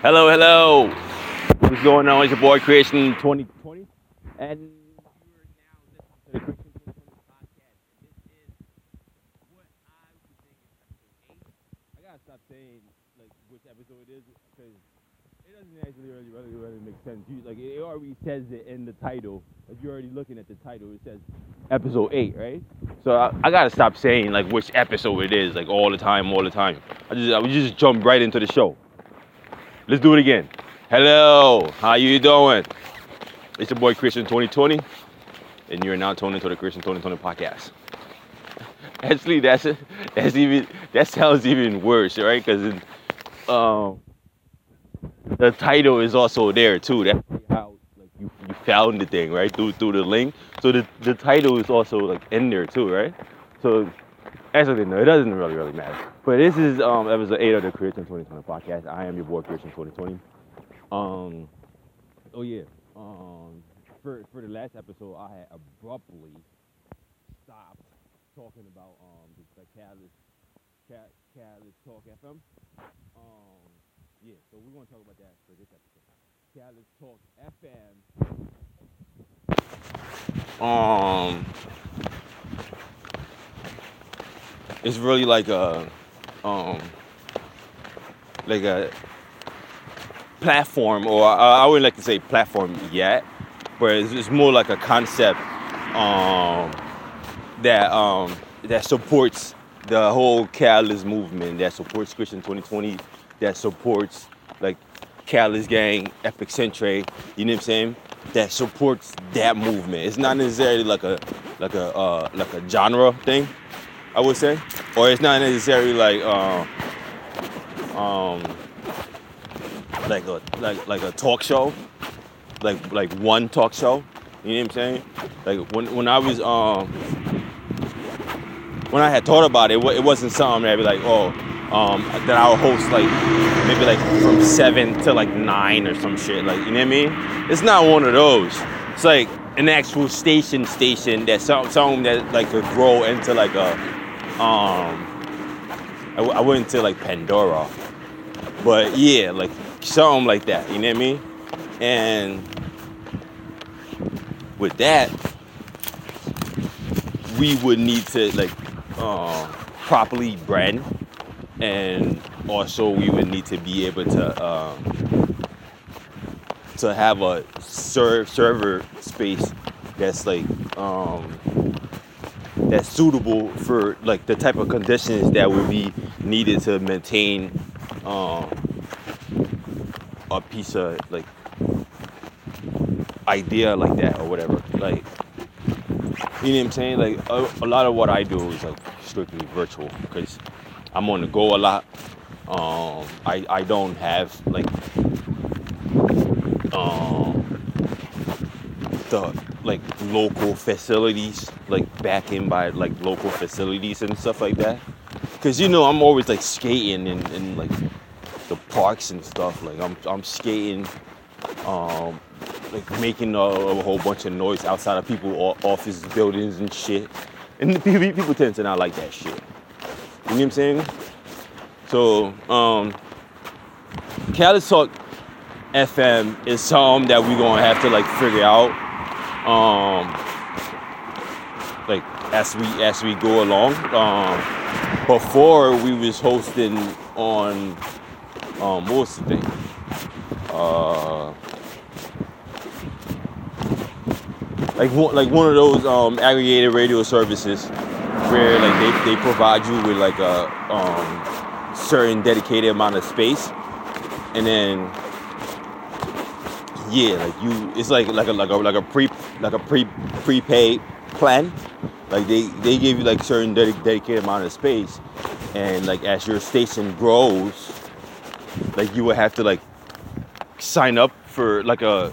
Hello, hello. What's going on? It's your boy Kreation 2020. And you are now listening to the Kreation 2020 podcast. This is what I would think is episode 8. I gotta stop saying like which episode it is because it doesn't actually really, really, really make sense. You, like it already says it in the title. If you're already looking at the title, it says episode 8, right? So I, I gotta stop saying like which episode it is, like all the time, all the time. I just I would just jump right into the show. Let's do it again. Hello, how you doing? It's your boy Kreation 2020, and you're now tuning into the Kreation 2020 podcast. Actually, that's that's even that sounds even worse, right? Because um, the title is also there too. That's how like you, you found the thing, right? Through through the link. So the the title is also like in there too, right? So actually, no, it doesn't really really matter. But this is um episode eight of the Kreation 2020 podcast. I am your boy Kreation 2020. Um, oh yeah. Um, for for the last episode, I had abruptly stopped talking about um the, the Catalyst Cat Catalyst Talk FM. Um, yeah. So we're gonna talk about that for this episode. Catalyst Talk FM. Um, it's really like a um like a platform, or I, I wouldn't like to say platform yet, but it's, it's more like a concept um, that um, that supports the whole Catalyst movement, that supports Kreation 2020, that supports like Catalyst Gang, Epic Centre, you know what I'm saying? That supports that movement. It's not necessarily like a like a uh, like a genre thing, I would say, or it's not necessarily like uh, um like a like like a talk show, like like one talk show. You know what I'm saying? Like when when I was um when I had thought about it, it wasn't something that I'd be like, oh, um, that I would host like maybe like from seven to like nine or some shit. Like you know what I mean? It's not one of those. It's like an actual station station that's something that like could grow into like a um I, I wouldn't say like Pandora, but yeah, like something like that. You know what I mean? And with that, we would need to like uh, properly brand, and also we would need to be able to uh, to have a serve server space that's like um, that's suitable for like the type of conditions that would be needed to maintain um, a piece of like idea like that or whatever. Like you know what I'm saying? Like a, a lot of what I do is like strictly virtual because I'm on the go a lot. Um, I I don't have like um the like local facilities like back in by like local facilities and stuff like that? Because you know i'm always like skating and, and like the parks and stuff like i'm, I'm skating um like making a, a whole bunch of noise outside of people office buildings and shit. And people, people tend to not like that shit. You know what i'm saying? So um Cali Talk FM is something that we're gonna have to like figure out um like as we as we go along um before we was hosting on um what the thing? Uh like one like one of those um aggregated radio services where like they, they provide you with like a um certain dedicated amount of space. And then yeah, like you, it's like like a like a like a pre like a pre prepaid plan. Like they they give you like certain dedic- dedicated amount of space, and like as your station grows, like you would have to like sign up for like a,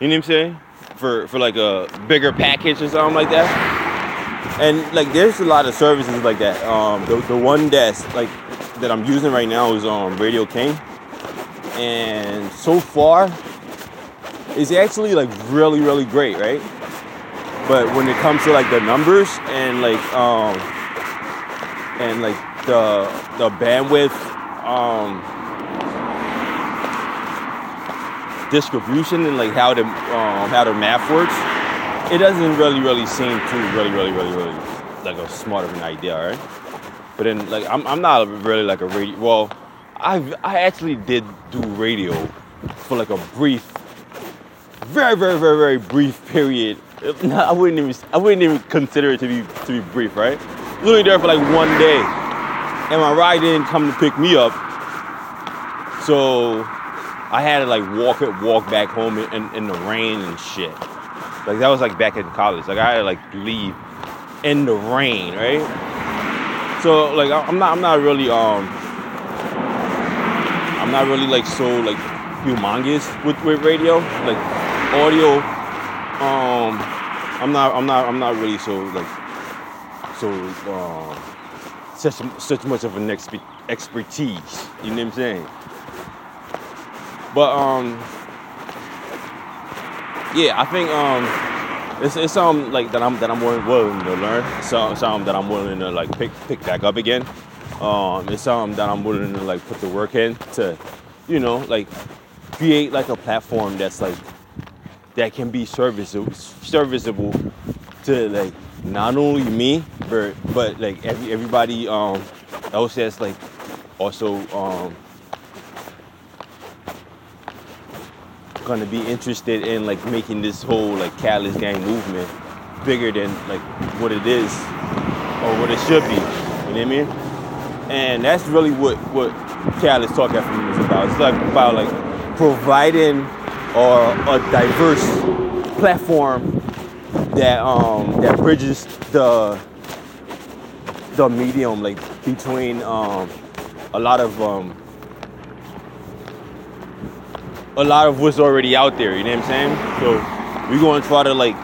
you know what I'm saying, for for like a bigger package or something like that. And like there's a lot of services like that. Um, the the one that's like that I'm using right now is um Radio King and so far it's actually like really really great right but when it comes to like the numbers and like um and like the the bandwidth um distribution and like how the um, how the math works, it doesn't really really seem too really really really really like a smart of an idea, right? But then like I'm I'm not really like a radio. Well, I I actually did do radio for like a brief, very very very very brief period. I wouldn't even I wouldn't even consider it to be to be brief, right? Literally there for like one day, and my ride didn't come to pick me up, so I had to like walk it walk back home in, in, in the rain and shit. Like that was like back in college. Like I had to like leave in the rain, right? So like I'm not I'm not really um I'm not really like so like humongous with, with radio. Like audio, um I'm not I'm not I'm not really so like so um such such much of an expe- expertise. You know what I'm saying? But um yeah, I think um it's, it's something like that I'm that I'm willing, willing to learn. So something that I'm willing to like pick pick back up again. Um, it's something that I'm willing to like put the work in to, you know, like create like a platform that's like that can be serviceable serviceable to like not only me but but like every everybody um else that's like also um gonna be interested in like making this whole like Catalyst Gang movement bigger than like what it is or what it should be. You know what I mean? And that's really what what FM is about. It's like about like providing or a diverse platform that um that bridges the the medium like between um a lot of um a lot of what's already out there, you know what I'm saying? So we're gonna try to like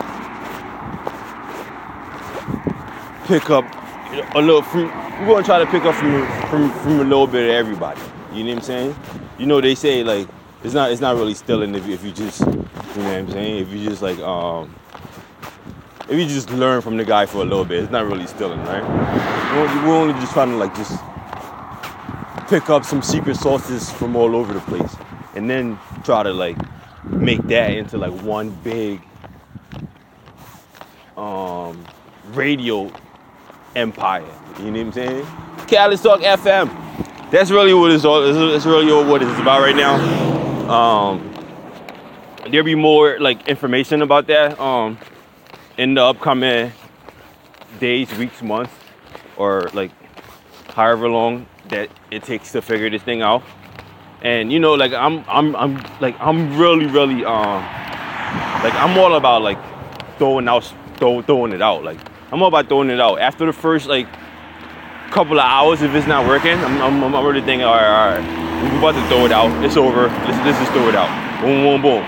pick up a little from we're gonna try to pick up from from from a little bit of everybody. You know what I'm saying? You know they say like it's not it's not really stealing if you, if you just you know what I'm saying? If you just like um if you just learn from the guy for a little bit it's not really stealing right? We're only just trying to like just pick up some secret sources from all over the place and then try to like make that into like one big um radio empire. You know what I'm saying? Cali Talk FM that's really what it's all that's really all what it's about right now um there'll be more like information about that um in the upcoming days weeks months or like however long that it takes to figure this thing out. And you know like i'm i'm i'm like i'm really really um like i'm all about like throwing out throw, throwing it out like i'm all about throwing it out. After the first like couple of hours if it's not working i'm, I'm, I'm really thinking all right all right we're about to throw it out. It's over. Let's, let's just throw it out. Boom boom boom.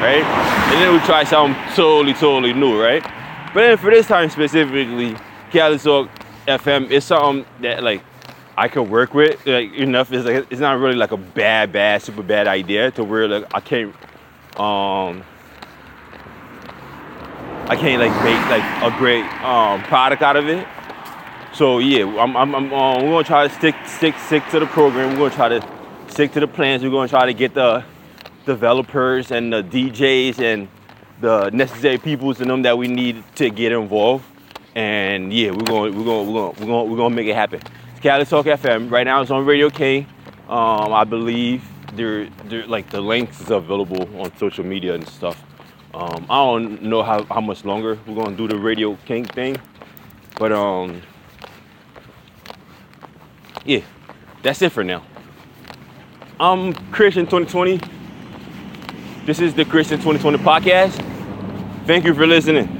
Right? And then we try something totally totally new right? But then for this time specifically Cali Talk fm is something that like I could work with like enough. Is like it's not really like a bad bad super bad idea to where like I can't um I can't like make like a great um product out of it. So yeah, I'm I'm, I'm um, we're gonna try to stick stick stick to the program. We're gonna try to stick to the plans. We're gonna try to get the developers and the DJs and the necessary peoples and them that we need to get involved. And yeah, we're going we're going we're going we're going we're going to make it happen. Cali Talk FM. Right now it's on Radio King. Um, I believe there, there, like the links is available on social media and stuff. Um, I don't know how, how much longer we're gonna do the Radio King thing, but um, yeah, that's it for now. I'm Kreation 2020. This is the Kreation 2020 podcast. Thank you for listening.